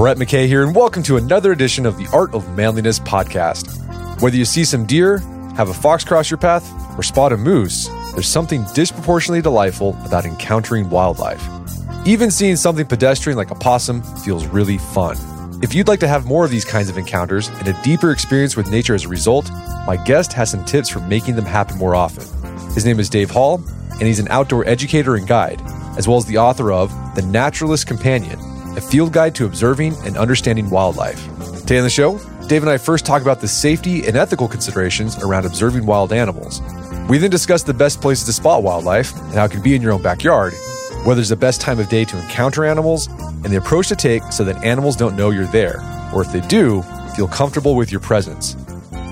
Brett McKay here, and welcome to another edition of the Art of Manliness podcast. Whether you see some deer, have a fox cross your path, or spot a moose, there's something disproportionately delightful about encountering wildlife. Even seeing something pedestrian like a possum feels really fun. If you'd like to have more of these kinds of encounters and a deeper experience with nature as a result, my guest has some tips for making them happen more often. His name is Dave Hall, and he's an outdoor educator and guide, as well as the author of The Naturalist Companion a field guide to observing and understanding wildlife. Today on the show, Dave and I first talk about the safety and ethical considerations around observing wild animals. We then discuss the best places to spot wildlife and how it can be in your own backyard, whether it's the best time of day to encounter animals, and the approach to take so that animals don't know you're there, or if they do, feel comfortable with your presence.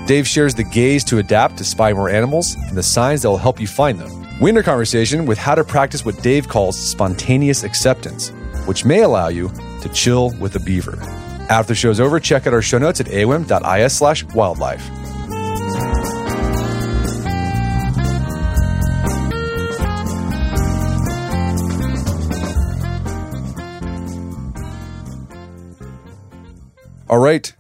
Dave shares the gaze to adapt to spy more animals and the signs that will help you find them. We end our conversation with how to practice what Dave calls spontaneous acceptance, which may allow you to chill with a beaver. After the show's over, check out our show notes at aom.is slash wildlife. All right,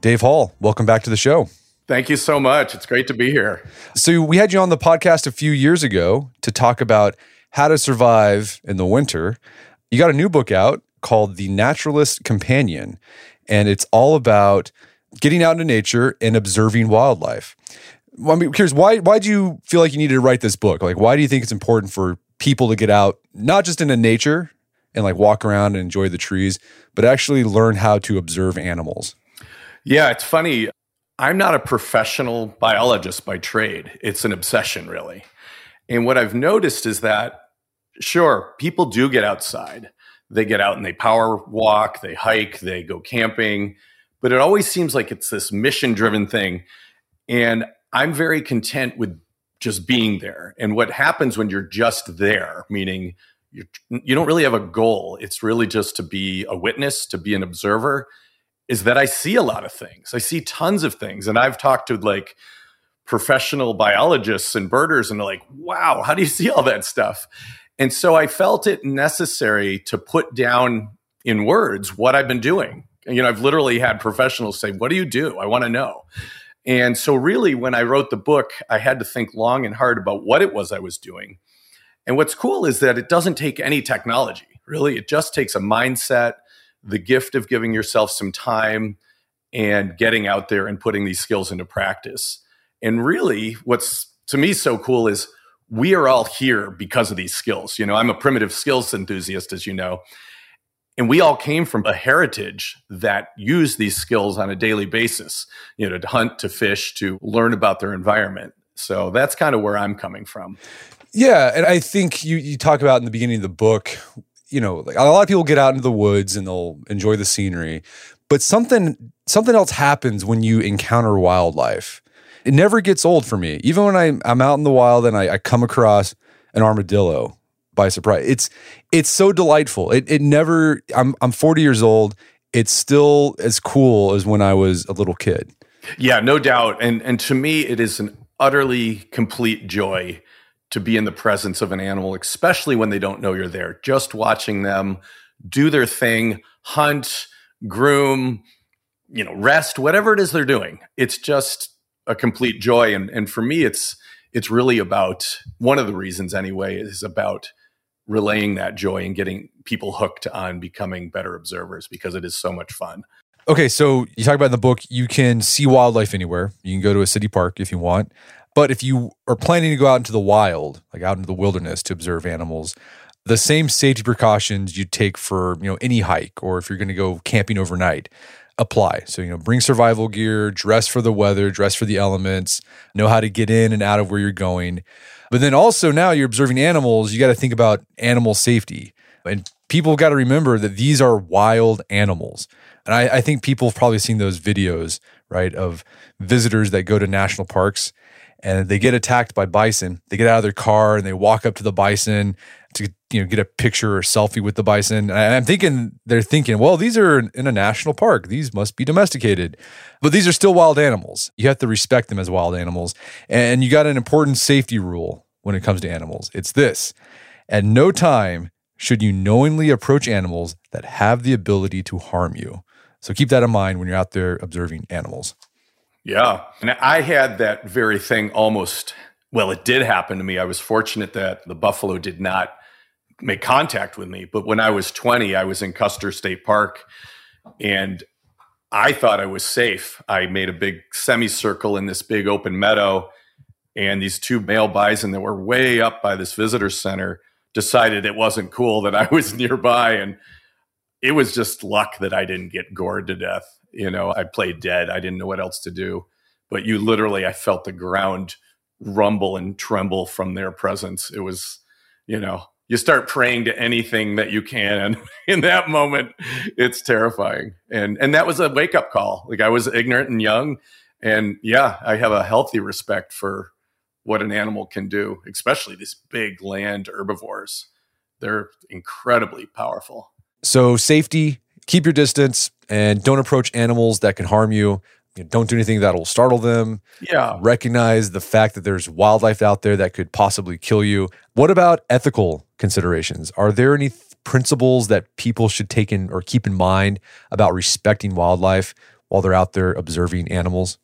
Dave Hall, welcome back to the show. Thank you so much. It's great to be here. So, we had you on the podcast a few years ago to talk about how to survive in the winter. You got a new book out called The Naturalist Companion, and it's all about getting out into nature and observing wildlife. I'm curious, why why do you feel like you needed to write this book? Like, why do you think it's important for people to get out, not just into nature and like walk around and enjoy the trees, but actually learn how to observe animals? Yeah, it's funny. I'm not a professional biologist by trade. It's an obsession, really. And what I've noticed is that, sure, people do get outside. They get out and they power walk, they hike, they go camping, but it always seems like it's this mission driven thing. And I'm very content with just being there. And what happens when you're just there, meaning you're, you don't really have a goal, it's really just to be a witness, to be an observer, is that I see a lot of things. I see tons of things. And I've talked to like professional biologists and birders, and they're like, wow, how do you see all that stuff? And so I felt it necessary to put down in words what I've been doing. You know, I've literally had professionals say, What do you do? I want to know. And so, really, when I wrote the book, I had to think long and hard about what it was I was doing. And what's cool is that it doesn't take any technology, really. It just takes a mindset, the gift of giving yourself some time and getting out there and putting these skills into practice. And really, what's to me so cool is we are all here because of these skills. You know, I'm a primitive skills enthusiast, as you know. And we all came from a heritage that used these skills on a daily basis, you know, to hunt, to fish, to learn about their environment. So that's kind of where I'm coming from. Yeah. And I think you, you talk about in the beginning of the book, you know, like a lot of people get out into the woods and they'll enjoy the scenery, but something something else happens when you encounter wildlife it never gets old for me. Even when I, I'm out in the wild and I, I come across an armadillo by surprise, it's it's so delightful. It it never. I'm I'm 40 years old. It's still as cool as when I was a little kid. Yeah, no doubt. And and to me, it is an utterly complete joy to be in the presence of an animal, especially when they don't know you're there. Just watching them do their thing, hunt, groom, you know, rest, whatever it is they're doing. It's just a complete joy. And and for me, it's it's really about one of the reasons anyway is about relaying that joy and getting people hooked on becoming better observers because it is so much fun. Okay, so you talk about in the book, you can see wildlife anywhere. You can go to a city park if you want. But if you are planning to go out into the wild, like out into the wilderness to observe animals, the same safety precautions you take for, you know, any hike or if you're going to go camping overnight apply. So, you know, bring survival gear, dress for the weather, dress for the elements, know how to get in and out of where you're going. But then also now you're observing animals, you got to think about animal safety. And people got to remember that these are wild animals. And I, I think people have probably seen those videos, right, of visitors that go to national parks and they get attacked by bison. They get out of their car and they walk up to the bison to you know get a picture or selfie with the bison. And I'm thinking they're thinking, well, these are in a national park. These must be domesticated. But these are still wild animals. You have to respect them as wild animals. And you got an important safety rule when it comes to animals. It's this. At no time should you knowingly approach animals that have the ability to harm you. So keep that in mind when you're out there observing animals. Yeah. And I had that very thing almost, well, it did happen to me. I was fortunate that the buffalo did not make contact with me. But when I was 20, I was in Custer State Park and I thought I was safe. I made a big semicircle in this big open meadow, and these two male bison that were way up by this visitor center decided it wasn't cool that I was nearby. And it was just luck that I didn't get gored to death. You know, I played dead. I didn't know what else to do. But you literally, I felt the ground rumble and tremble from their presence. It was, you know, you start praying to anything that you can. In that moment, it's terrifying. And and that was a wake up call. Like I was ignorant and young. And yeah, I have a healthy respect for what an animal can do, especially these big land herbivores. They're incredibly powerful. So safety, keep your distance and don't approach animals that can harm you. You know, don't do anything that'll startle them. Yeah. Recognize the fact that there's wildlife out there that could possibly kill you. What about ethical considerations? Are there any th- principles that people should take in or keep in mind about respecting wildlife while they're out there observing animals?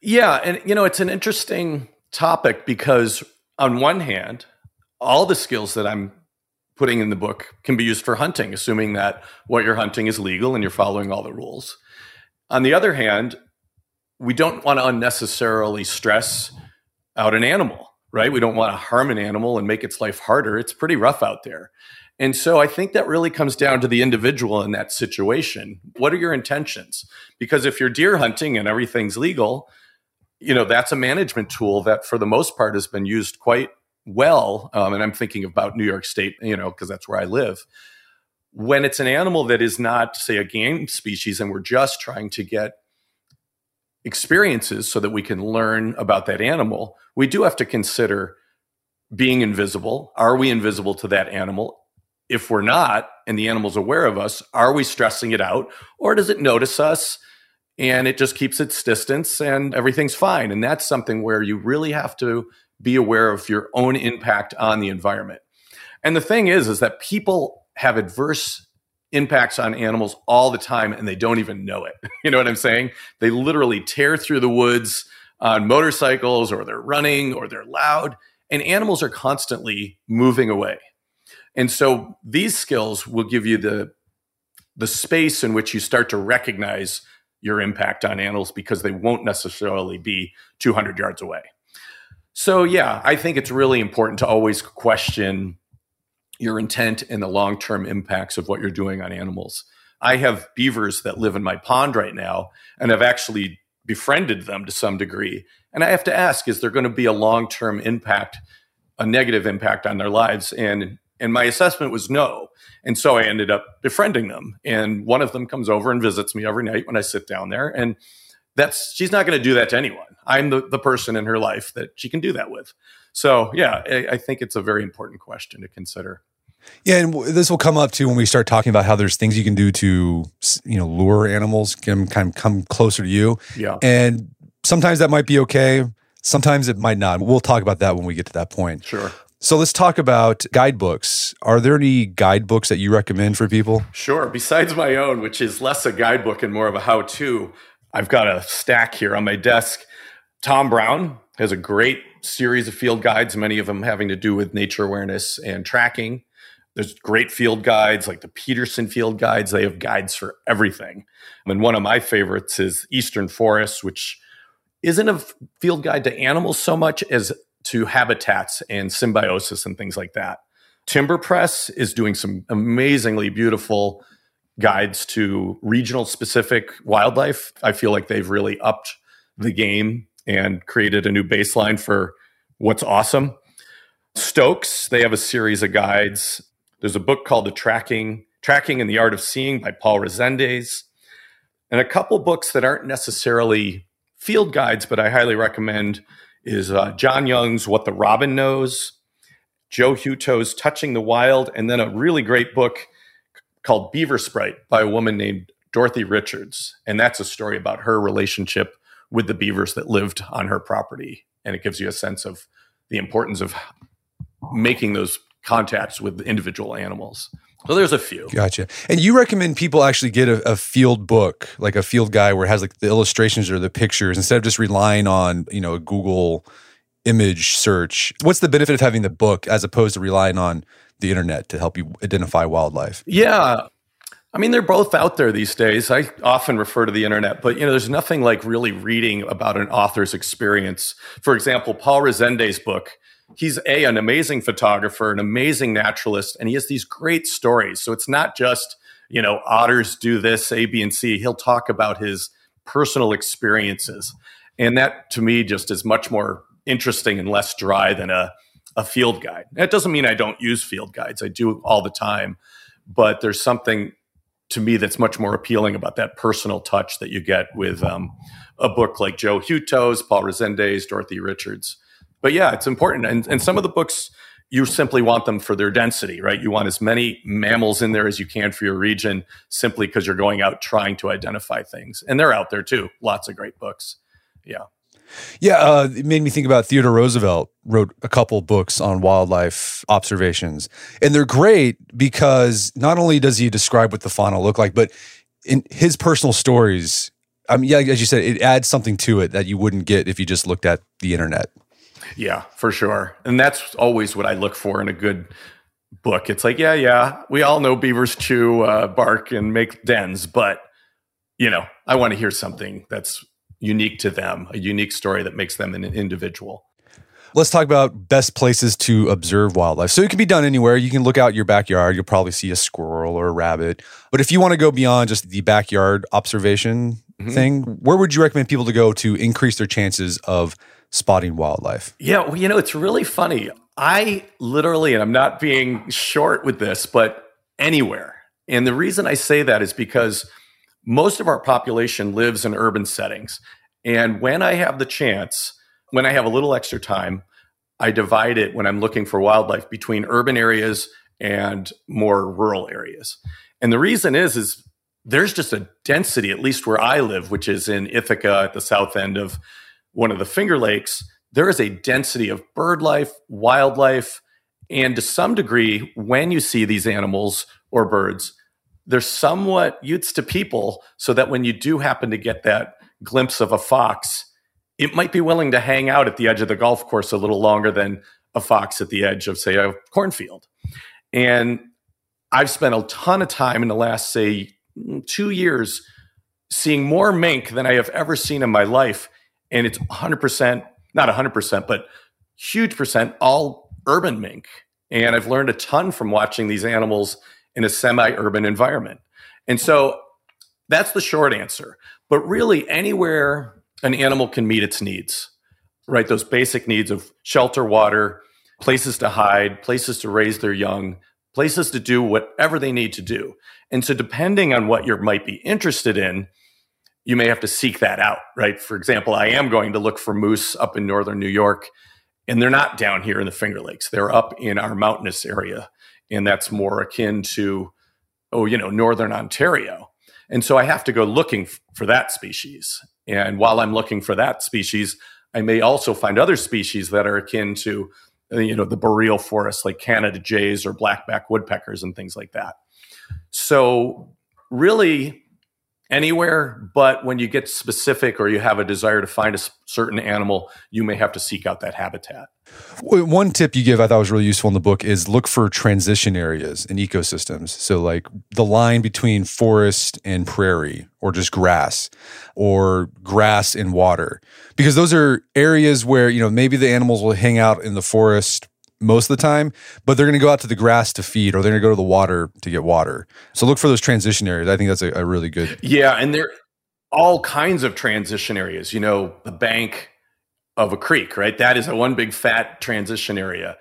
Yeah. And, you know, it's an interesting topic because, on one hand, all the skills that I'm putting in the book can be used for hunting, assuming that what you're hunting is legal and you're following all the rules. On the other hand, we don't want to unnecessarily stress out an animal, right? We don't want to harm an animal and make its life harder. It's pretty rough out there. And so I think that really comes down to the individual in that situation. What are your intentions? Because if you're deer hunting and everything's legal, you know, that's a management tool that for the most part has been used quite well, um, and I'm thinking about New York State, you know, because that's where I live. When it's an animal that is not, say, a game species, and we're just trying to get experiences so that we can learn about that animal, we do have to consider being invisible. Are we invisible to that animal? If we're not, and the animal's aware of us, are we stressing it out, or does it notice us? And it just keeps its distance and everything's fine. And that's something where you really have to be aware of your own impact on the environment. And the thing is, is that people have adverse impacts on animals all the time and they don't even know it. You know what I'm saying? They literally tear through the woods on motorcycles or they're running or they're loud and animals are constantly moving away. And so these skills will give you the the space in which you start to recognize your impact on animals because they won't necessarily be 200 yards away. So, yeah, I think it's really important to always question your intent and the long term impacts of what you're doing on animals. I have beavers that live in my pond right now, and I've actually befriended them to some degree. And I have to ask, is there going to be a long term impact, a negative impact on their lives? And and my assessment was no. And so I ended up befriending them. And one of them comes over and visits me every night when I sit down there. And that's she's not going to do that to anyone. I'm the, the person in her life that she can do that with. So yeah, I, I think it's a very important question to consider. Yeah, and this will come up too when we start talking about how there's things you can do to you know lure animals, get them kind of come closer to you. Yeah, and sometimes that might be okay. Sometimes it might not. We'll talk about that when we get to that point. Sure. So let's talk about guidebooks. Are there any guidebooks that you recommend for people? Sure. Besides my own, which is less a guidebook and more of a how to, I've got a stack here on my desk Tom Brown has a great series of field guides, many of them having to do with nature awareness and tracking. There's great field guides like the Peterson field guides. They have guides for everything. And one of my favorites is Eastern Forest, which isn't a field guide to animals so much as to habitats and symbiosis and things like that. Timber Press is doing some amazingly beautiful guides to regional specific wildlife. I feel like they've really upped the game and created a new baseline for what's awesome. Stokes, they have a series of guides. There's a book called The Tracking Tracking and the Art of Seeing by Paul Rezendes, and a couple books that aren't necessarily field guides, but I highly recommend is uh, Jon Young's What the Robin Knows, Joe Hutto's Touching the Wild, and then a really great book called Beaver Sprite by a woman named Dorothy Richards. And that's a story about her relationship with the beavers that lived on her property. And it gives you a sense of the importance of making those contacts with individual animals. So there's a few. Gotcha. And you recommend people actually get a, a, field book, like a field guide where it has like the illustrations or the pictures instead of just relying on, you know, a Google image search. What's the benefit of having the book as opposed to relying on the internet to help you identify wildlife? Yeah. I mean, they're both out there these days. I often refer to the internet, but you know, there's nothing like really reading about an author's experience. For example, Paul Rezendes' book, he's a an amazing photographer, an amazing naturalist, and he has these great stories. So it's not just, you know, otters do this, A, B, and C. He'll talk about his personal experiences. And that to me just is much more interesting and less dry than a, a field guide. That doesn't mean I don't use field guides. I do all the time. But there's something to me that's much more appealing about that personal touch that you get with um, a book like Joe Hutto's, Paul Rezendes, Dorothy Richards. But yeah, it's important. And, and some of the books, you simply want them for their density, right? You want as many mammals in there as you can for your region simply because you're going out trying to identify things. And they're out there too. Lots of great books. Yeah. Yeah, uh, it made me think about Theodore Roosevelt wrote a couple books on wildlife observations, and they're great because not only does he describe what the fauna look like, but in his personal stories. I mean, yeah, as you said, it adds something to it that you wouldn't get if you just looked at the internet. Yeah, for sure, and that's always what I look for in a good book. It's like, yeah, yeah, we all know beavers chew uh, bark and make dens, but you know, I want to hear something that's unique to them, a unique story that makes them an individual. Let's talk about best places to observe wildlife. So it can be done anywhere. You can look out your backyard, you'll probably see a squirrel or a rabbit. But if you want to go beyond just the backyard observation mm-hmm. thing, where would you recommend people to go to increase their chances of spotting wildlife? Yeah, well, you know, it's really funny. I literally, and I'm not being short with this, but anywhere. And the reason I say that is because most of our population lives in urban settings. And when I have the chance, when I have a little extra time, I divide it when I'm looking for wildlife between urban areas and more rural areas. And the reason is is there's just a density at least where I live, which is in Ithaca at the south end of one of the Finger Lakes, there is a density of bird life, wildlife, and to some degree when you see these animals or birds, they're somewhat youths to people so that when you do happen to get that glimpse of a fox, it might be willing to hang out at the edge of the golf course a little longer than a fox at the edge of, say, a cornfield. And I've spent a ton of time in the last, say, two years seeing more mink than I have ever seen in my life. And it's 100%, not 100%, but huge percent all urban mink. And I've learned a ton from watching these animals in a semi urban environment. And so that's the short answer. But really, anywhere an animal can meet its needs, right? Those basic needs of shelter, water, places to hide, places to raise their young, places to do whatever they need to do. And so, depending on what you might be interested in, you may have to seek that out, right? For example, I am going to look for moose up in northern New York, and they're not down here in the Finger Lakes. They're up in our mountainous area and that's more akin to oh you know northern ontario. And so i have to go looking for that species. And while i'm looking for that species i may also find other species that are akin to uh, you know the boreal forests like canada jays or blackback woodpeckers and things like that. So really anywhere, but when you get specific or you have a desire to find a certain animal, you may have to seek out that habitat. One tip you give I thought was really useful in the book is look for transition areas in ecosystems. So, like the line between forest and prairie, or just grass, or grass and water, because those are areas where, you know, maybe the animals will hang out in the forest most of the time, but they're going to go out to the grass to feed or they're going to go to the water to get water. So look for those transition areas. I think that's a, a really good. Yeah. And there all kinds of transition areas, you know, the bank of a creek, right? That is a one big fat transition area.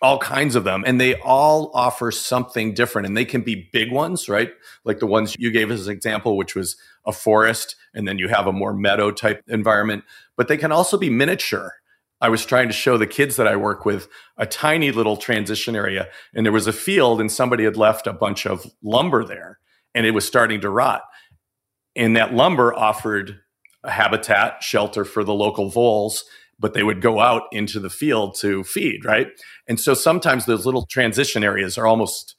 All kinds of them. And they all offer something different. And they can be big ones, right? Like the ones you gave as an example, which was a forest, and then you have a more meadow type environment. But they can also be miniature I was trying to show the kids that I work with a tiny little transition area, and there was a field, and somebody had left a bunch of lumber there, and it was starting to rot. And that lumber offered a habitat shelter for the local voles, but they would go out into the field to feed, right? And so sometimes those little transition areas are almost,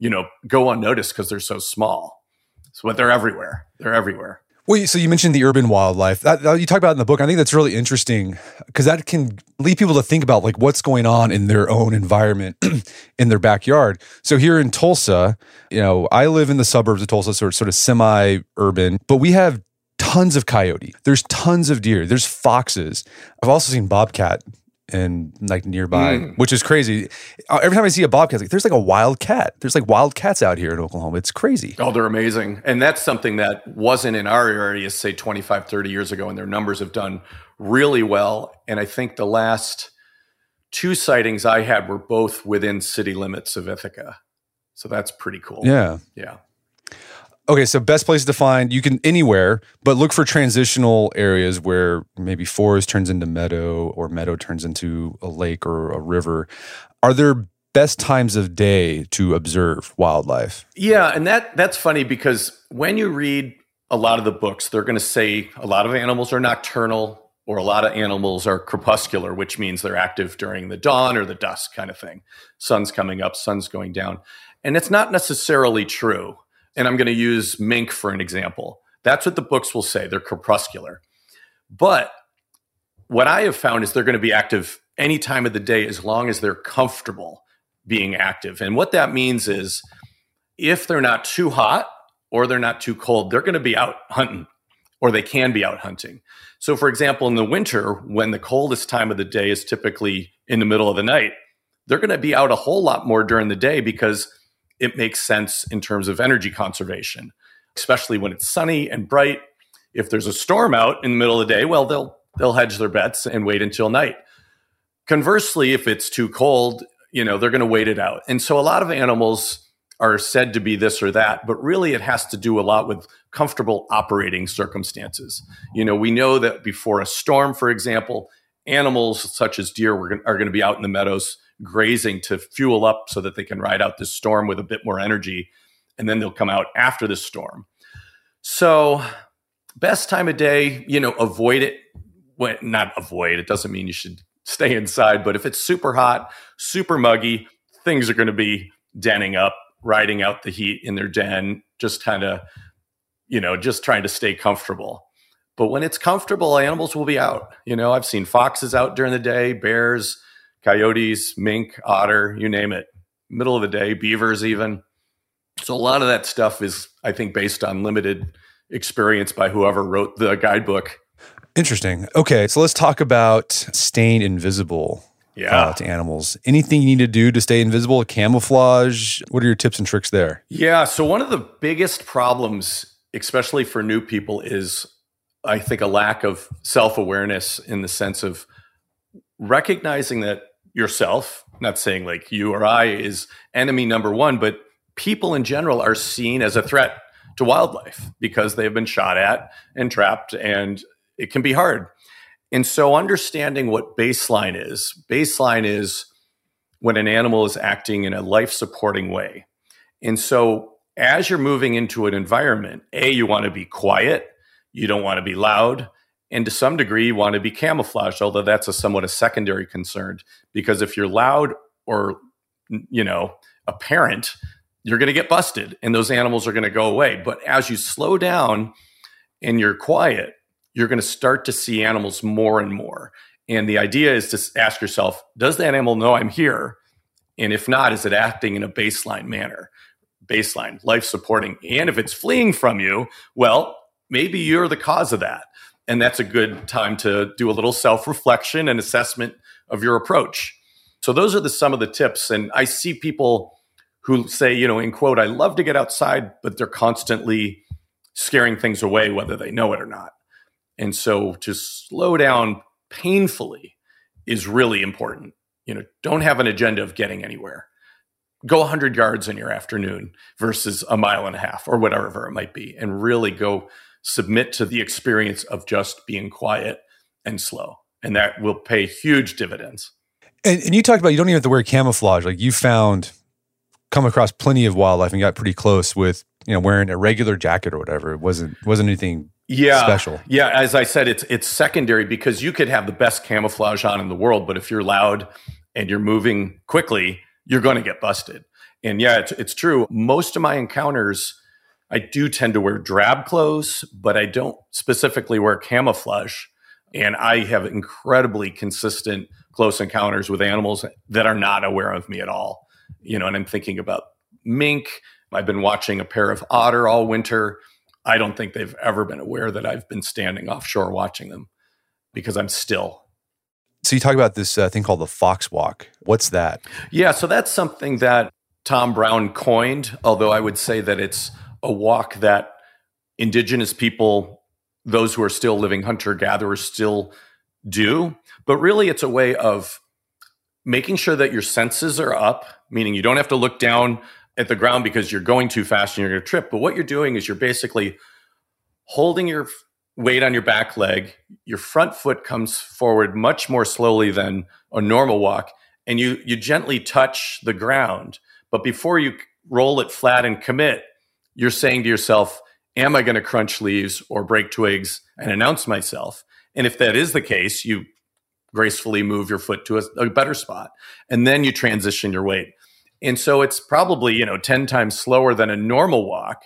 you know, go unnoticed because they're so small. So, but they're everywhere. They're everywhere. Well, so you mentioned the urban wildlife that, that you talk about in the book. I think that's really interesting because that can lead people to think about like what's going on in their own environment in their backyard. So here in Tulsa, you know, I live in the suburbs of Tulsa, sort of, sort of semi-urban, but we have tons of coyote. There's tons of deer. There's foxes. I've also seen bobcat and like nearby, mm. which is crazy. Uh, every time I see a bobcat, like, there's like a wild cat. There's like wild cats out here in Oklahoma. It's crazy. Oh, they're amazing. And that's something that wasn't in our area, say 25, 30 years ago. And their numbers have done really well. And I think the last two sightings I had were both within city limits of Ithaca. So that's pretty cool. Yeah. Yeah. Okay, so best place to find you can anywhere, but look for transitional areas where maybe forest turns into meadow or meadow turns into a lake or a river. Are there best times of day to observe wildlife? Yeah, and that that's funny because when you read a lot of the books, they're going to say a lot of animals are nocturnal or a lot of animals are crepuscular, which means they're active during the dawn or the dusk kind of thing. Sun's coming up, sun's going down. And it's not necessarily true. And I'm going to use mink for an example. That's what the books will say. They're crepuscular. But what I have found is they're going to be active any time of the day as long as they're comfortable being active. And what that means is if they're not too hot or they're not too cold, they're going to be out hunting or they can be out hunting. So, for example, in the winter, when the coldest time of the day is typically in the middle of the night, they're going to be out a whole lot more during the day because it makes sense in terms of energy conservation, especially when it's sunny and bright. If there's a storm out in the middle of the day, well, they'll they'll hedge their bets and wait until night. Conversely, if it's too cold, you know, they're going to wait it out. And so a lot of animals are said to be this or that, but really it has to do a lot with comfortable operating circumstances. You know, we know that before a storm, for example, animals such as deer are going to be out in the meadows grazing to fuel up so that they can ride out this storm with a bit more energy. And then they'll come out after the storm. So, best time of day, you know, avoid it. When, not avoid, it doesn't mean you should stay inside, but if it's super hot, super muggy, things are going to be denning up, riding out the heat in their den, just kind of, you know, just trying to stay comfortable. But when it's comfortable, animals will be out. You know, I've seen foxes out during the day, bears, coyotes, mink, otter, you name it. Middle of the day, beavers, even. So a lot of that stuff is, I think, based on limited experience by whoever wrote the guidebook. Interesting. Okay, so let's talk about staying invisible. Yeah. Uh, to animals. Anything you need to do to stay invisible? Camouflage? What are your tips and tricks there? Yeah. So, one of the biggest problems, especially for new people, is I think a lack of self awareness in the sense of recognizing that yourself, not saying like you or I is enemy number one, but people in general are seen as a threat to wildlife because they've been shot at and trapped, and it can be hard. And so, understanding what baseline is baseline is when an animal is acting in a life supporting way. And so, as you're moving into an environment, A, you want to be quiet, you don't want to be loud, and to some degree you want to be camouflaged although that's a somewhat a secondary concern because if you're loud or you know apparent you're going to get busted and those animals are going to go away. But as you slow down and you're quiet, you're going to start to see animals more and more. And the idea is to ask yourself, does that animal know I'm here? And if not, is it acting in a baseline manner? Baseline, life supporting. And if it's fleeing from you, well, maybe you're the cause of that. And that's a good time to do a little self reflection and assessment of your approach. So, those are the, some of the tips. And I see people who say, you know, in quote, I love to get outside, but they're constantly scaring things away, whether they know it or not. And so to slow down painfully is really important. You know, don't have an agenda of getting anywhere. Go 100 yards in your afternoon versus a mile and a half or whatever it might be, and really go submit to the experience of just being quiet and slow. And that will pay huge dividends. And, and you talked about you don't even have to wear camouflage. Like you found come across plenty of wildlife and got pretty close with you know wearing a regular jacket or whatever. It wasn't wasn't anything yeah, special. Yeah, as I said, it's it's secondary because you could have the best camouflage on in the world, but if you're loud and you're moving quickly, you're going to get busted. And yeah, it's it's true. Most of my encounters, I do tend to wear drab clothes, but I don't specifically wear camouflage. And I have incredibly consistent close encounters with animals that are not aware of me at all you know, and I'm thinking about mink. I've been watching a pair of otter all winter. I don't think they've ever been aware that I've been standing offshore watching them because I'm still. So you talk about this uh, thing called the fox walk. What's that? Yeah, so that's something that Tom Brown coined, although I would say that it's a walk that indigenous people, those who are still living hunter gatherers, still do. But really, it's a way of making sure that your senses are up, meaning you don't have to look down at the ground because you're going too fast and you're going to trip. But what you're doing is you're basically holding your weight on your back leg. Your front foot comes forward much more slowly than a normal walk, and you you gently touch the ground. But before you roll it flat and commit, you're saying to yourself, "Am I going to crunch leaves or break twigs and announce myself?" And if that is the case, you gracefully move your foot to a, a better spot. And then you transition your weight. And so it's probably, you know, 10 times slower than a normal walk,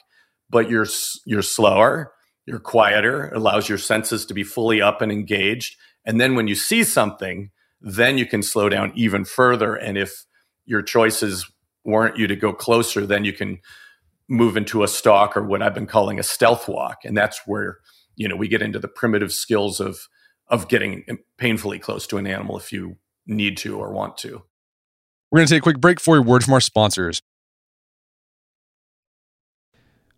but you're you're slower, you're quieter, allows your senses to be fully up and engaged. And then when you see something, then you can slow down even further and if your choices warrant you to go closer, then you can move into a stalk or what I've been calling a stealth walk. And that's where, you know, we get into the primitive skills of of getting painfully close to an animal if you need to or want to. We're going to take a quick break for a word from our sponsors.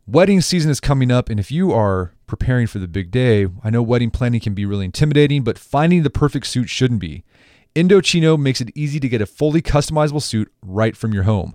Wedding season is coming up, and if you are preparing for the big day, I know wedding planning can be really intimidating, but finding the perfect suit shouldn't be. Indochino makes it easy to get a fully customizable suit right from your home.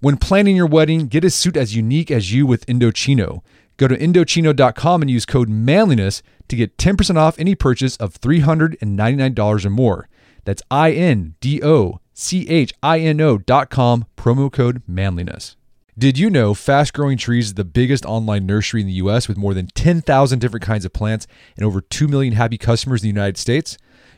When planning your wedding, get a suit as unique as you with Indochino. Go to Indochino.com and use code manliness to get 10% off any purchase of $399 or more. That's I N D O C H I N O.com, promo code manliness. Did you know Fast Growing Trees is the biggest online nursery in the US with more than 10,000 different kinds of plants and over 2 million happy customers in the United States?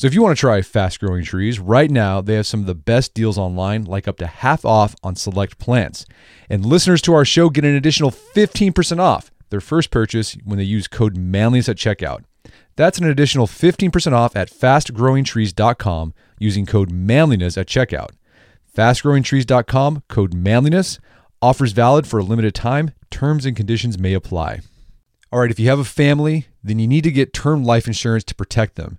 So if you want to try fast growing trees, right now they have some of the best deals online, like up to half off on select plants. And listeners to our show get an additional 15% off their first purchase when they use code manliness at checkout. That's an additional 15% off at fastgrowingtrees.com using code manliness at checkout. Fastgrowingtrees.com, code manliness. Offers valid for a limited time. Terms and conditions may apply. All right, if you have a family, then you need to get term life insurance to protect them.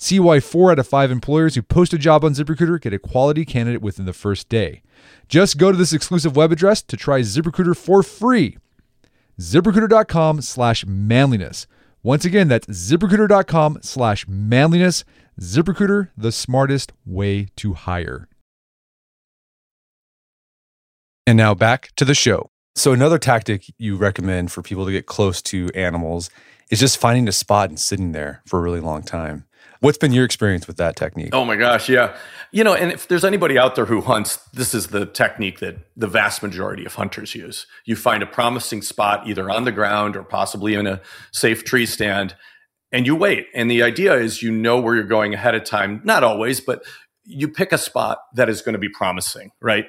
See why four out of five employers who post a job on ZipRecruiter get a quality candidate within the first day. Just go to this exclusive web address to try ZipRecruiter for free. ZipRecruiter.com slash manliness. Once again, that's ziprecruiter.com slash manliness. ZipRecruiter, the smartest way to hire. And now back to the show. So, another tactic you recommend for people to get close to animals is just finding a spot and sitting there for a really long time. What's been your experience with that technique? Oh my gosh, yeah. You know, and if there's anybody out there who hunts, this is the technique that the vast majority of hunters use. You find a promising spot either on the ground or possibly in a safe tree stand and you wait. And the idea is you know where you're going ahead of time, not always, but you pick a spot that is going to be promising, right?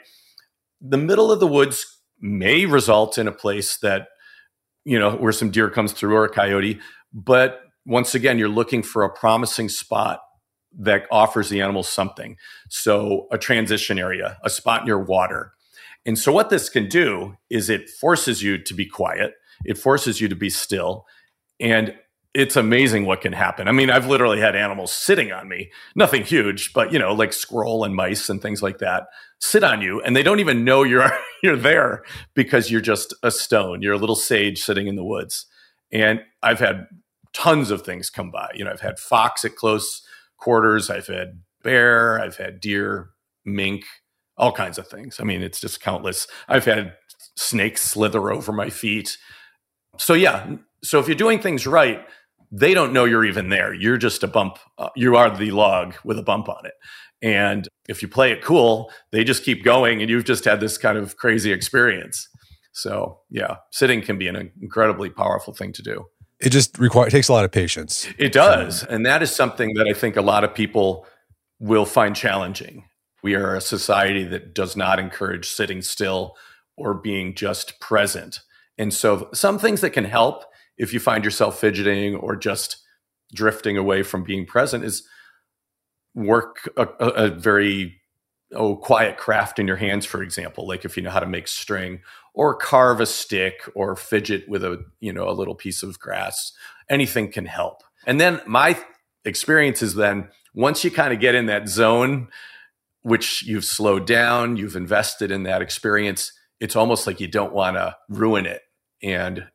The middle of the woods may result in a place that you know where some deer comes through or a coyote, but once again, you're looking for a promising spot that offers the animal something. So, a transition area, a spot near water. And so, what this can do is it forces you to be quiet, it forces you to be still. And it's amazing what can happen. I mean, I've literally had animals sitting on me, nothing huge, but you know, like squirrel and mice and things like that, sit on you and they don't even know you're you're there because you're just a stone. You're a little sage sitting in the woods. And I've had tons of things come by. You know, I've had fox at close quarters, I've had bear, I've had deer, mink, all kinds of things. I mean, it's just countless. I've had snakes slither over my feet. So yeah, so if you're doing things right, they don't know you're even there. You're just a bump. Uh, you are the log with a bump on it. And if you play it cool, they just keep going and you've just had this kind of crazy experience. So, yeah, sitting can be an incredibly powerful thing to do it just requires takes a lot of patience. It does, and that is something that I think a lot of people will find challenging. We are a society that does not encourage sitting still or being just present. And so some things that can help if you find yourself fidgeting or just drifting away from being present is work a, a very oh quiet craft in your hands for example like if you know how to make string or carve a stick or fidget with a you know a little piece of grass anything can help. And then my experience is then once you kind of get in that zone which you've slowed down you've invested in that experience it's almost like you don't want to ruin it and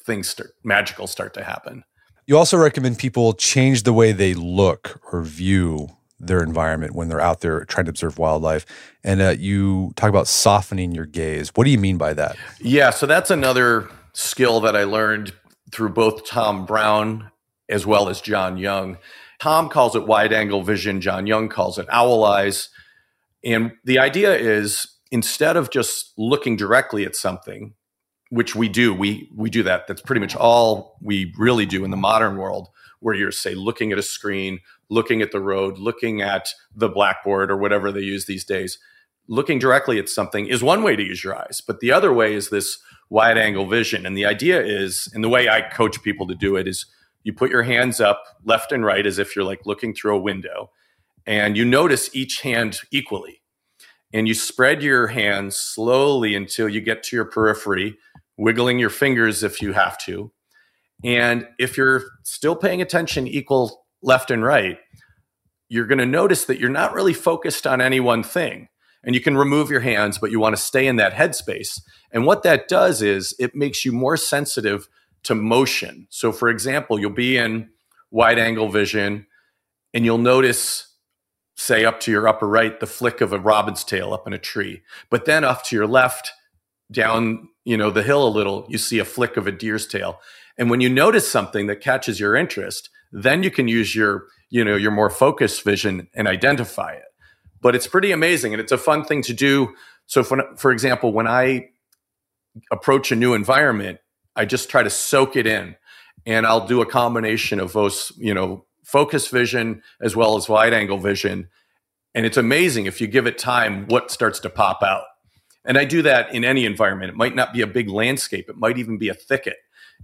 things start magical start to happen. You also recommend people change the way they look or view their environment when they're out there trying to observe wildlife. And uh, you talk about softening your gaze. What do you mean by that? Yeah, so that's another skill that I learned through both Tom Brown as well as Jon Young. Tom calls it wide angle vision, Jon Young calls it owl eyes. And the idea is instead of just looking directly at something, which we do, we we do that. That's pretty much all we really do in the modern world, where you're say looking at a screen, looking at the road, looking at the blackboard or whatever they use these days. Looking directly at something is one way to use your eyes, but the other way is this wide angle vision. And the idea is, and the way I coach people to do it is you put your hands up left and right as if you're like looking through a window and you notice each hand equally and you spread your hands slowly until you get to your periphery wiggling your fingers if you have to and if you're still paying attention equal left and right you're going to notice that you're not really focused on any one thing and you can remove your hands but you want to stay in that headspace and what that does is it makes you more sensitive to motion. So, for example, you'll be in wide angle vision and you'll notice, say, up to your upper right, the flick of a robin's tail up in a tree. But then off to your left, down you know the hill a little, you see a flick of a deer's tail. And when you notice something that catches your interest, then you can use your you know your more focused vision and identify it. But it's pretty amazing and it's a fun thing to do. So, for, for example, when I approach a new environment, I just try to soak it in. And I'll do a combination of those, you know, focus vision as well as wide angle vision. And it's amazing if you give it time what starts to pop out. And I do that in any environment. It might not be a big landscape, it might even be a thicket.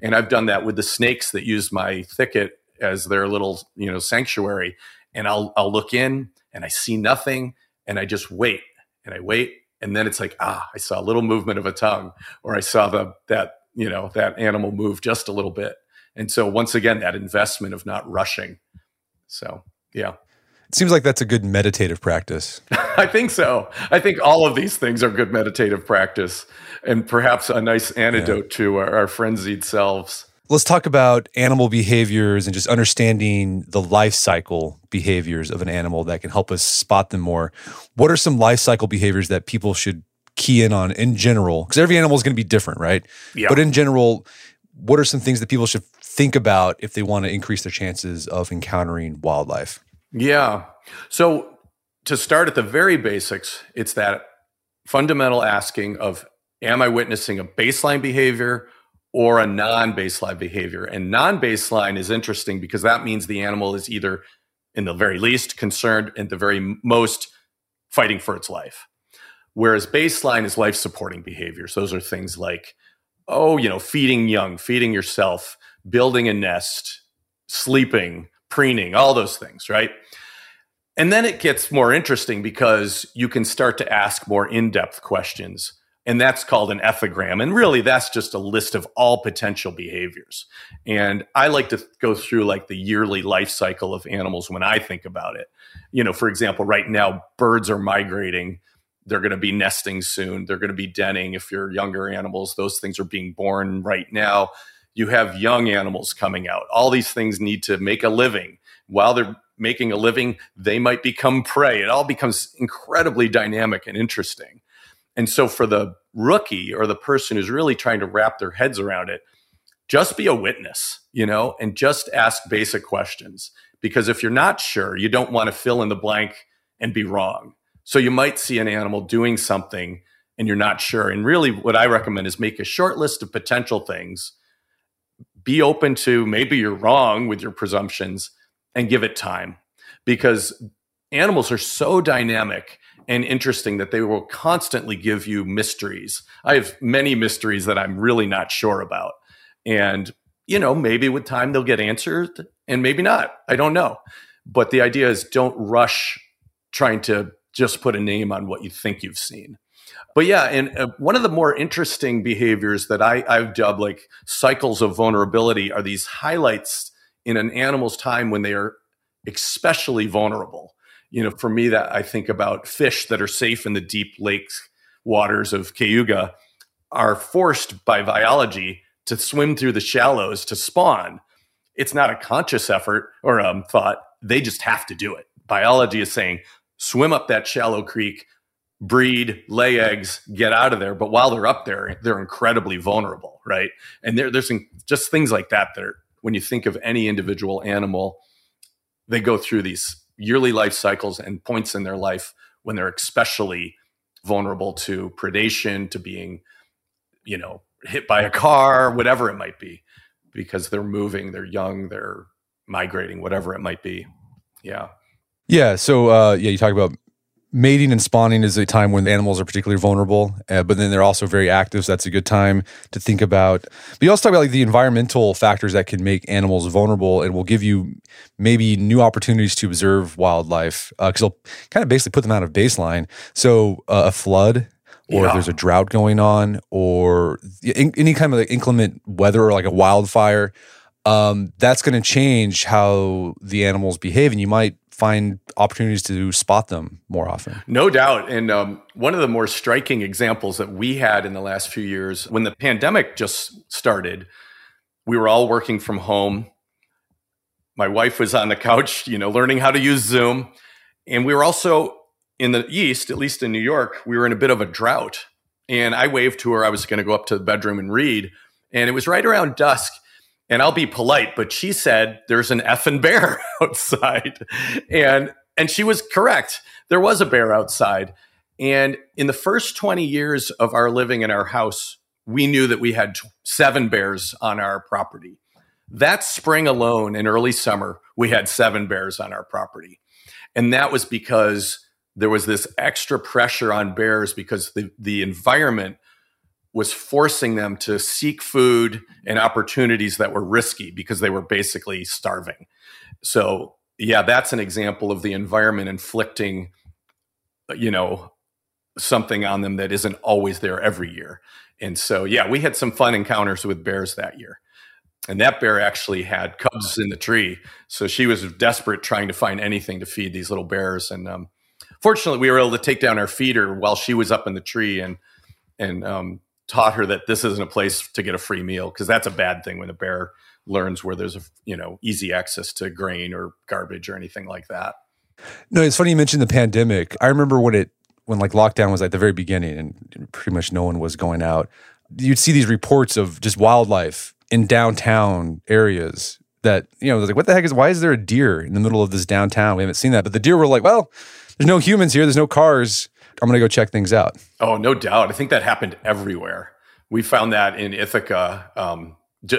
And I've done that with the snakes that use my thicket as their little, you know, sanctuary. And I'll I'll look in and I see nothing and I just wait and I wait. And then it's like ah I saw a little movement of a tongue or I saw the that you know that animal move just a little bit. And so once again that investment of not rushing. So yeah it seems like that's a good meditative practice i think so i think all of these things are good meditative practice and perhaps a nice antidote yeah. to our, our frenzied selves let's talk about animal behaviors and just understanding the life cycle behaviors of an animal that can help us spot them more what are some life cycle behaviors that people should key in on in general? Because every animal is going to be different, right? Yeah. But in general, what are some things that people should think about if they want to increase their chances of encountering wildlife? Yeah. So to start at the very basics, it's that fundamental asking of am I witnessing a baseline behavior or a non-baseline behavior? And non-baseline is interesting because that means the animal is either in the very least concerned and the very most fighting for its life. Whereas baseline is life supporting behaviors. Those are things like, oh, you know, feeding young, feeding yourself, building a nest, sleeping, preening, all those things, right? And then it gets more interesting because you can start to ask more in depth questions. And that's called an ethogram. And really, that's just a list of all potential behaviors. And I like to go through like the yearly life cycle of animals when I think about it. You know, for example, right now, birds are migrating they're going to be nesting soon. They're going to be denning if you're younger animals. Those things are being born right now. You have young animals coming out. All these things need to make a living. While they're making a living, they might become prey. It all becomes incredibly dynamic and interesting. And so, for the rookie or the person who's really trying to wrap their heads around it, just be a witness, you know, and just ask basic questions. Because if you're not sure, you don't want to fill in the blank and be wrong. So you might see an animal doing something and you're not sure. And really, what I recommend is make a short list of potential things. Be open to maybe you're wrong with your presumptions and give it time because animals are so dynamic and interesting that they will constantly give you mysteries. I have many mysteries that I'm really not sure about. And, you know, maybe with time they'll get answered and maybe not. I don't know. But the idea is don't rush trying to just put a name on what you think you've seen. But yeah, and uh, one of the more interesting behaviors that I, I've dubbed like cycles of vulnerability are these highlights in an animal's time when they are especially vulnerable. You know, for me, that I think about fish that are safe in the deep lakes waters of Cayuga are forced by biology to swim through the shallows to spawn. it's not a conscious effort or um, thought. They just have to do it. Biology is saying swim up that shallow creek, breed, lay eggs, get out of there. But while they're up there, they're incredibly vulnerable, right? And there, there's just things like that that are, when you think of any individual animal, they go through these yearly life cycles and points in their life when they're especially vulnerable to predation, to being, you know, hit by a car, whatever it might be, because they're moving, they're young, they're migrating, whatever it might be. Yeah. Yeah. So, uh, yeah, you talk about mating and spawning is a time when animals are particularly vulnerable, uh, but then they're also very active. So that's a good time to think about. But you also talk about like the environmental factors that can make animals vulnerable and will give you maybe new opportunities to observe wildlife because uh, they'll kind of basically put them out of baseline. So uh, a flood. Or yeah. if there's a drought going on, or in, any kind of like inclement weather, or like a wildfire, um, that's going to change how the animals behave, and you might find opportunities to spot them more often. No doubt. And um, one of the more striking examples that we had in the last few years, when the pandemic just started, we were all working from home. My wife was on the couch, you know, learning how to use Zoom. And we were also in the East, at least in New York, we were in a bit of a drought. And I waved to her. I was going to go up to the bedroom and read. And it was right around dusk and I'll be polite, but she said there's an effing bear outside. And and she was correct. There was a bear outside. And in the first 20 years of our living in our house, we knew that we had seven bears on our property. That spring alone in early summer, we had seven bears on our property. And that was because there was this extra pressure on bears because the, the environment was forcing them to seek food and opportunities that were risky because they were basically starving. So, yeah, that's an example of the environment inflicting, you know, something on them that isn't always there every year. And so, yeah, we had some fun encounters with bears that year. And that bear actually had cubs in the tree. So she was desperate trying to find anything to feed these little bears. And um, fortunately, we were able to take down our feeder while she was up in the tree and and um, taught her that this isn't a place to get a free meal because that's a bad thing when a bear learns where there's a you know easy access to grain or garbage or anything like that. No, it's funny you mentioned the pandemic. I remember when it when like lockdown was at the very beginning and pretty much no one was going out. You'd see these reports of just wildlife in downtown areas that you know like what the heck is why is there a deer in the middle of this downtown? We haven't seen that, but the deer were like, well, there's no humans here, there's no cars I'm to go check things out. Oh, no doubt. I think that happened everywhere. We found that in Ithaca, um,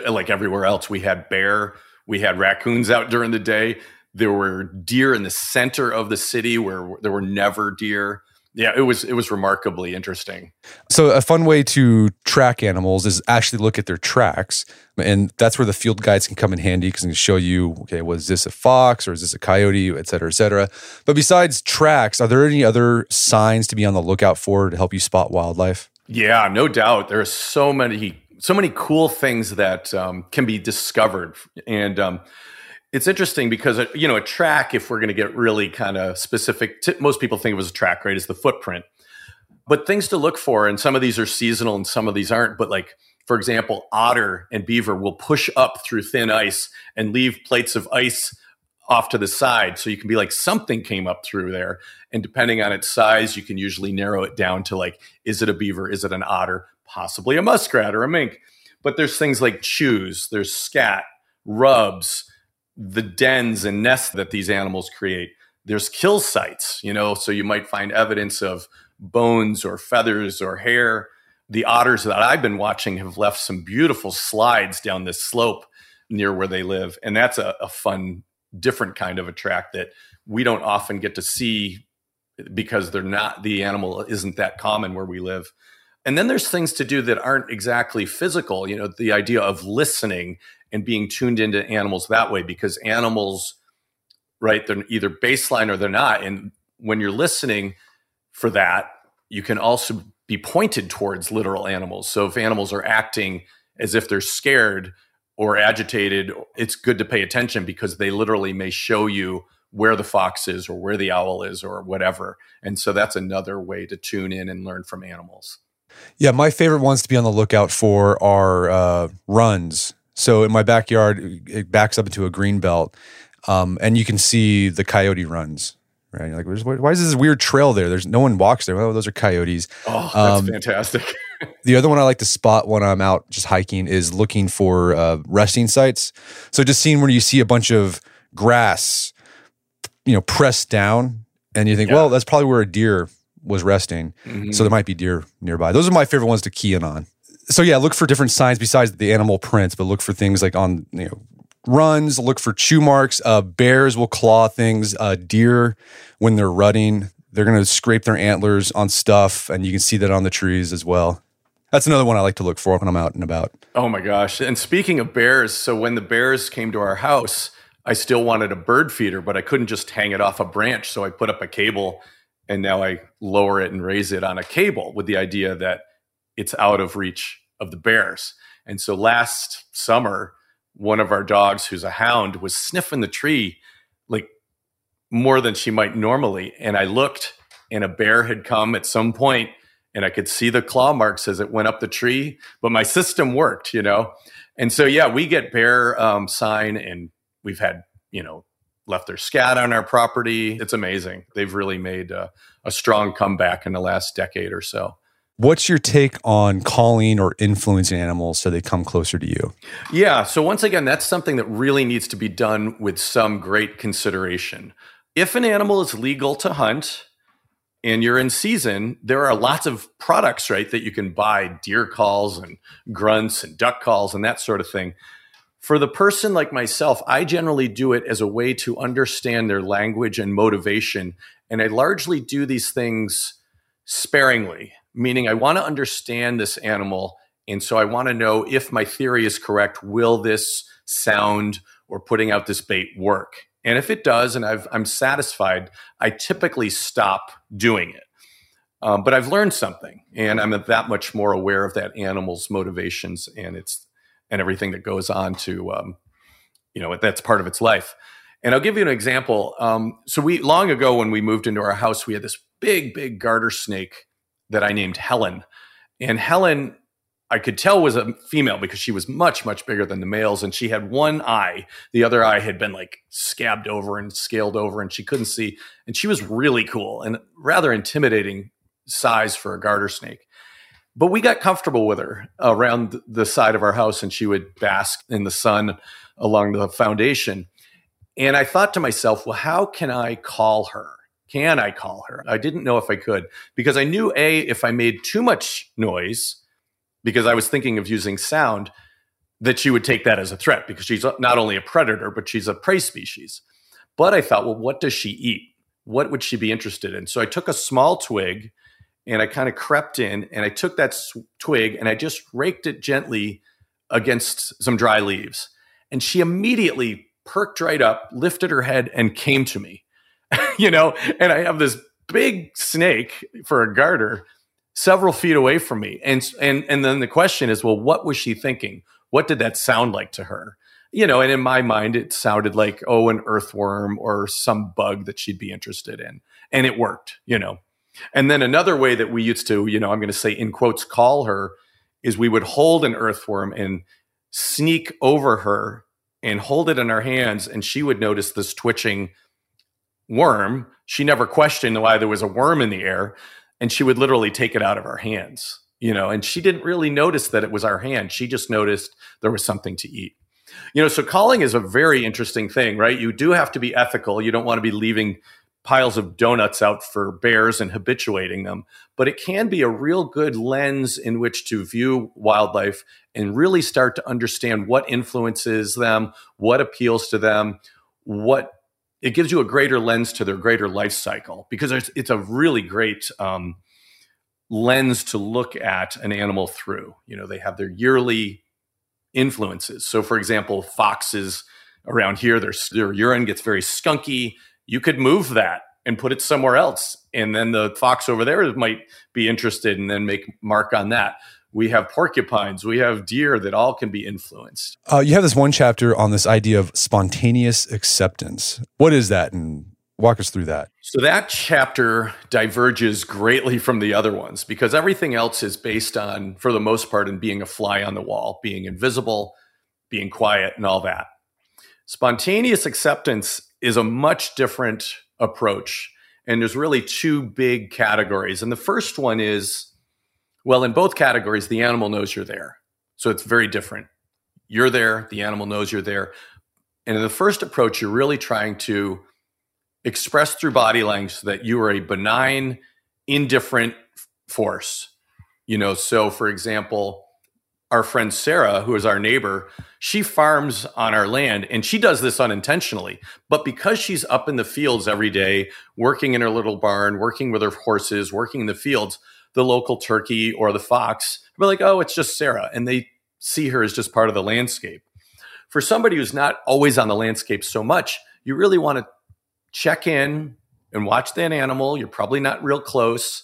like everywhere else. We had bear, we had raccoons out during the day. There were deer in the center of the city where there were never deer yeah, it was it was remarkably interesting. So a fun way to track animals is actually look at their tracks, and that's where the field guides can come in handy because it can show you, okay, was this a fox or is this a coyote, et cetera, et cetera. But besides tracks, are there any other signs to be on the lookout for to help you spot wildlife? Yeah, no doubt. There are so many so many cool things that um, can be discovered, and um, it's interesting because uh, you know a track if we're going to get really kind of specific t- most people think of as a track right is the footprint. But things to look for and some of these are seasonal and some of these aren't but like for example otter and beaver will push up through thin ice and leave plates of ice off to the side. So you can be like something came up through there and depending on its size you can usually narrow it down to like is it a beaver? Is it an otter? Possibly a muskrat or a mink. But there's things like chews there's scat rubs the dens and nests that these animals create. There's kill sites, you know, so you might find evidence of bones or feathers or hair. The otters that I've been watching have left some beautiful slides down this slope near where they live. And that's a, a fun, different kind of a track that we don't often get to see because they're not, the animal isn't that common where we live. And then there's things to do that aren't exactly physical. You know, the idea of listening and being tuned into animals that way because animals, right, they're either baseline or they're not. And when you're listening for that, you can also be pointed towards literal animals. So if animals are acting as if they're scared or agitated, it's good to pay attention because they literally may show you where the fox is or where the owl is or whatever. And so that's another way to tune in and learn from animals. Yeah, my favorite ones to be on the lookout for are uh, runs So in my backyard, it backs up into a green belt, um, and you can see the coyote runs. Right, You're like, "Where's- why is this weird trail there? There's no one walks there. Oh, those are coyotes. Oh, that's Um, fantastic. The other one I like to spot when I'm out just hiking is looking for uh, resting sites. So just seeing where you see a bunch of grass, you know, pressed down, and you think, Yeah. well, that's probably where a deer was resting. Mhm. So there might be deer nearby. Those are my favorite ones to key in on. So yeah, look for different signs besides the animal prints, but look for things like on you know runs. Look for chew marks. Uh, bears will claw things. Uh, deer when they're rutting, they're going to scrape their antlers on stuff, and you can see that on the trees as well. That's another one I like to look for when I'm out and about. Oh my gosh. And speaking of bears, so when the bears came to our house, I still wanted a bird feeder, but I couldn't just hang it off a branch. So I put up a cable and now I lower it and raise it on a cable with the idea that it's out of reach of the bears. And so last summer, one of our dogs, who's a hound, was sniffing the tree like more than she might normally. And I looked and a bear had come at some point and I could see the claw marks as it went up the tree, but my system worked, you know? And so, yeah, we get bear um, sign and we've had, you know, left their scat on our property. It's amazing. They've really made uh, a strong comeback in the last decade or so. What's your take on calling or influencing animals so they come closer to you? Yeah. So once again, that's something that really needs to be done with some great consideration. If an animal is legal to hunt and you're in season, there are lots of products, right, that you can buy deer calls and grunts and duck calls and that sort of thing. For the person like myself, I generally do it as a way to understand their language and motivation. And I largely do these things sparingly, meaning I want to understand this animal. And so I want to know if my theory is correct, will this sound or putting out this bait work? And if it does, and I've, I'm satisfied, I typically stop doing it. Um, but I've learned something, and I'm that much more aware of that animal's motivations and its and everything that goes on to, um, you know, that's part of its life. And I'll give you an example. Um, so we long ago when we moved into our house, we had this big, big garter snake that I named Helen, and Helen I could tell was a female because she was much, much bigger than the males. And she had one eye. The other eye had been like scabbed over and scaled over, and she couldn't see. And she was really cool and rather intimidating size for a garter snake. But we got comfortable with her around the side of our house, and she would bask in the sun along the foundation. And I thought to myself, well, how can I call her? Can I call her? I didn't know if I could because I knew A, if I made too much noise, because I was thinking of using sound, that she would take that as a threat because she's not only a predator, but she's a prey species. But I thought, well, what does she eat? What would she be interested in? So I took a small twig and I kind of crept in and I took that twig and I just raked it gently against some dry leaves. And she immediately perked right up, lifted her head, and came to me. you know, and I have this big snake for a garter several feet away from me. And and and then the question is, well, what was she thinking? What did that sound like to her? You know, and in my mind, it sounded like, oh, an earthworm or some bug that she'd be interested in. And it worked, you know. And then another way that we used to, you know, I'm going to say in quotes, call her is we would hold an earthworm and sneak over her and hold it in our hands. And she would notice this twitching worm. She never questioned why there was a worm in the air. And she would literally take it out of our hands, you know, and she didn't really notice that it was our hand. She just noticed there was something to eat. You know, so calling is a very interesting thing, right? You do have to be ethical. You don't want to be leaving piles of donuts out for bears and habituating them, but it can be a real good lens in which to view wildlife and really start to understand what influences them, what appeals to them, what it gives you a greater lens to their greater life cycle because it's, it's a really great um, lens to look at an animal through. You know, they have their yearly influences. So, for example, foxes around here, their, their urine gets very skunky. You could move that and put it somewhere else. And then the fox over there might be interested and then make mark on that. We have porcupines, we have deer that all can be influenced. Uh, you have this one chapter on this idea of spontaneous acceptance. What is that? And walk us through that. So that chapter diverges greatly from the other ones because everything else is based on, for the most part, in being a fly on the wall, being invisible, being quiet and all that. Spontaneous acceptance is a much different approach. And there's really two big categories. And the first one is well, in both categories, the animal knows you're there. So it's very different. You're there, the animal knows you're there. And in the first approach, you're really trying to express through body language that you are a benign, indifferent force. You know, so for example, our friend Sarah, who is our neighbor, she farms on our land and she does this unintentionally. But because she's up in the fields every day, working in her little barn, working with her horses, working in the fields, the local turkey or the fox, we're like, oh, it's just Sarah. And they see her as just part of the landscape. For somebody who's not always on the landscape so much, you really want to check in and watch that animal. You're probably not real close.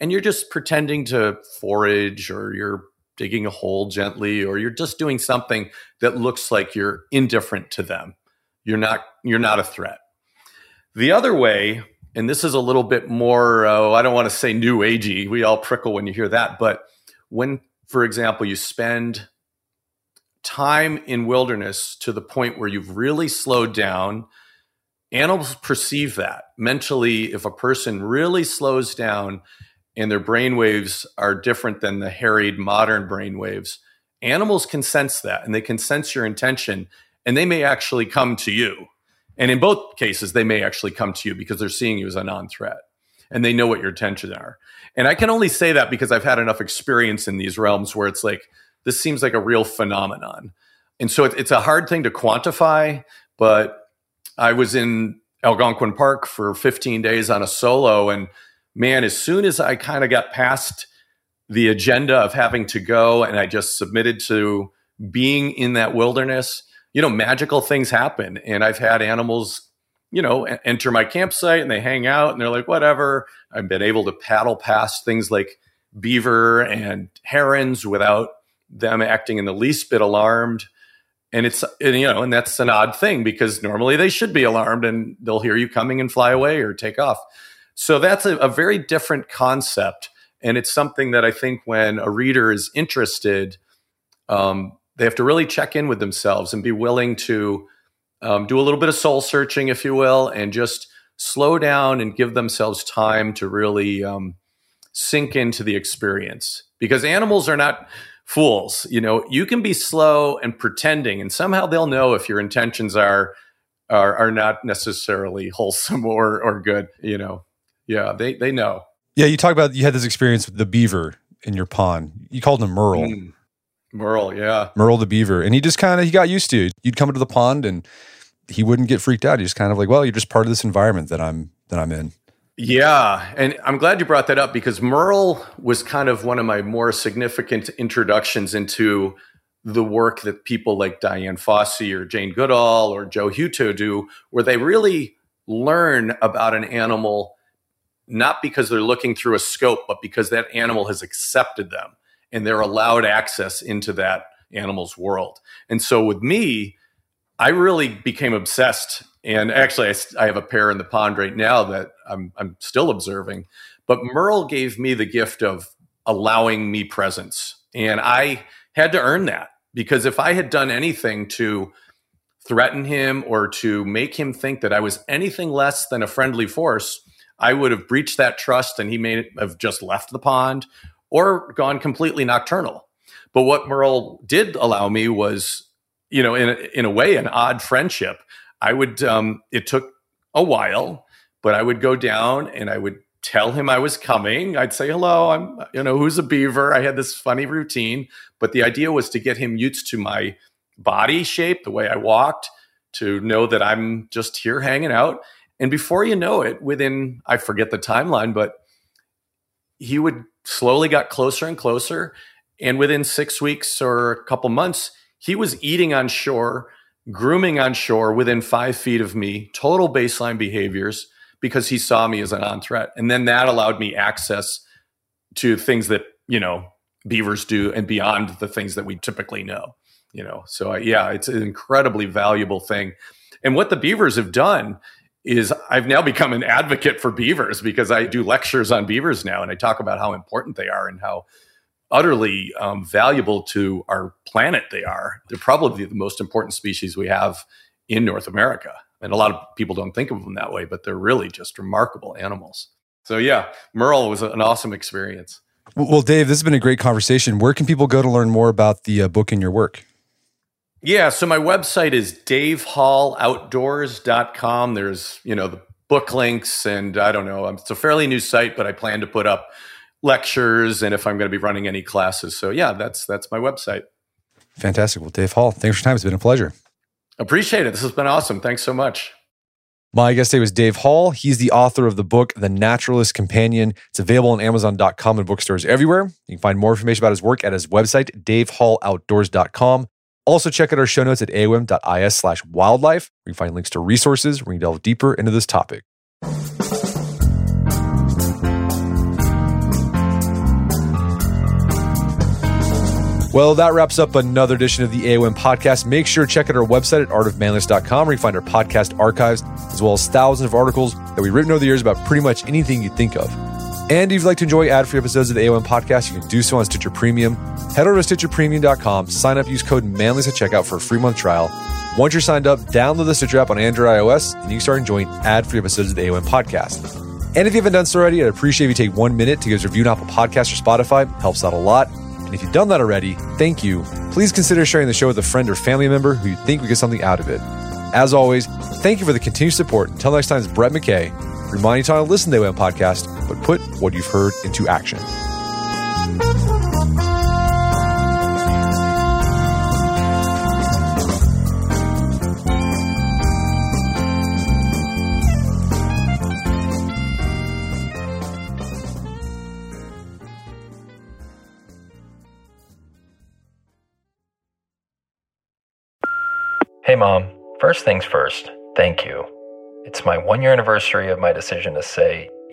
And you're just pretending to forage or you're digging a hole gently or you're just doing something that looks like you're indifferent to them. You're not you're not a threat. The other way, and this is a little bit more uh, I don't want to say new agey. We all prickle when you hear that, but when for example you spend time in wilderness to the point where you've really slowed down, animals perceive that. Mentally, if a person really slows down and their brain waves are different than the harried modern brain waves. Animals can sense that and they can sense your intention and they may actually come to you. And in both cases, they may actually come to you because they're seeing you as a non threat and they know what your intentions are. And I can only say that because I've had enough experience in these realms where it's like, this seems like a real phenomenon. And so it's a hard thing to quantify, but I was in Algonquin Park for 15 days on a solo and man, as soon as I kind of got past the agenda of having to go and I just submitted to being in that wilderness, you know, magical things happen. And I've had animals, you know, enter my campsite and they hang out and they're like, whatever. I've been able to paddle past things like beaver and herons without them acting in the least bit alarmed. And it's, and, you know, and that's an odd thing because normally they should be alarmed and they'll hear you coming and fly away or take off. So that's a, a very different concept. And it's something that I think when a reader is interested, um, they have to really check in with themselves and be willing to um, do a little bit of soul searching, if you will, and just slow down and give themselves time to really um, sink into the experience. Because animals are not fools. You know, you can be slow and pretending, and somehow they'll know if your intentions are are, are not necessarily wholesome or or good. You know, yeah, they they know. Yeah, you talk about you had this experience with the beaver in your pond. You called him Merle. Mm. Merle, yeah. Merle the beaver. And he just kind of he got used to it. You'd come into the pond and he wouldn't get freaked out. He's just kind of like, well, you're just part of this environment that I'm that I'm in. Yeah, and I'm glad you brought that up because Merle was kind of one of my more significant introductions into the work that people like Dian Fossey or Jane Goodall or Joe Hutto do, where they really learn about an animal not because they're looking through a scope, but because that animal has accepted them and they're allowed access into that animal's world. And so with me, I really became obsessed. And actually, I, I have a pair in the pond right now that I'm, I'm still observing. But Merle gave me the gift of allowing me presence. And I had to earn that because if I had done anything to threaten him or to make him think that I was anything less than a friendly force, I would have breached that trust and he may have just left the pond or gone completely nocturnal. But what Merle did allow me was, you know, in a, in a way, an odd friendship. I would, um, it took a while, but I would go down and I would tell him I was coming. I'd say, hello, I'm, you know, who's a beaver? I had this funny routine, but the idea was to get him used to my body shape, the way I walked, to know that I'm just here hanging out. And before you know it, within, I forget the timeline, but he would slowly got closer and closer. And within six weeks or a couple months, he was eating on shore, grooming on shore within five feet of me, total baseline behaviors because he saw me as a non threat. And then that allowed me access to things that, you know, beavers do and beyond the things that we typically know, you know. So, yeah, it's an incredibly valuable thing. And what the beavers have done is I've now become an advocate for beavers because I do lectures on beavers now and I talk about how important they are and how utterly um, valuable to our planet they are. They're probably the most important species we have in North America. And a lot of people don't think of them that way, but they're really just remarkable animals. So, yeah, Merle was an awesome experience. Well, Dave, this has been a great conversation. Where can people go to learn more about the uh, book and your work? Yeah, so my website is davehalloutdoors.com. There's, you know, the book links and I don't know, um, it's a fairly new site, but I plan to put up lectures and if I'm going to be running any classes. So yeah, that's that's my website. Fantastic. Well, Dave Hall, thanks for your time. It's been a pleasure. Appreciate it. This has been awesome. Thanks so much. My guest today was Dave Hall. He's the author of the book, The Naturalist Companion. It's available on Amazon.com and bookstores everywhere. You can find more information about his work at his website, davehalloutdoors.com. Also, check out our show notes at aom.is slash wildlife, where you can find links to resources where you can delve deeper into this topic. Well, that wraps up another edition of the AOM podcast. Make sure to check out our website at artofmanliness.com where you find our podcast archives, as well as thousands of articles that we've written over the years about pretty much anything you think of. And if you'd like to enjoy ad-free episodes of the AOM podcast, you can do so on Stitcher Premium. Head over to stitcherpremium.com, sign up, use code manliness at checkout for a free month trial. Once you're signed up, download the Stitcher app on Android iOS, and you can start enjoying ad-free episodes of the AOM podcast. And if you haven't done so already, I'd appreciate if you take one minute to give us a review on Apple Podcasts or Spotify. It helps out a lot. And if you've done that already, thank you. Please consider sharing the show with a friend or family member who you think would get something out of it. As always, thank you for the continued support. Until next time, it's Brett McKay, reminding you to listen to the AOM podcast, but put what you've heard into action. Hey, Mom. First things first, thank you. It's my one year anniversary of my decision to say,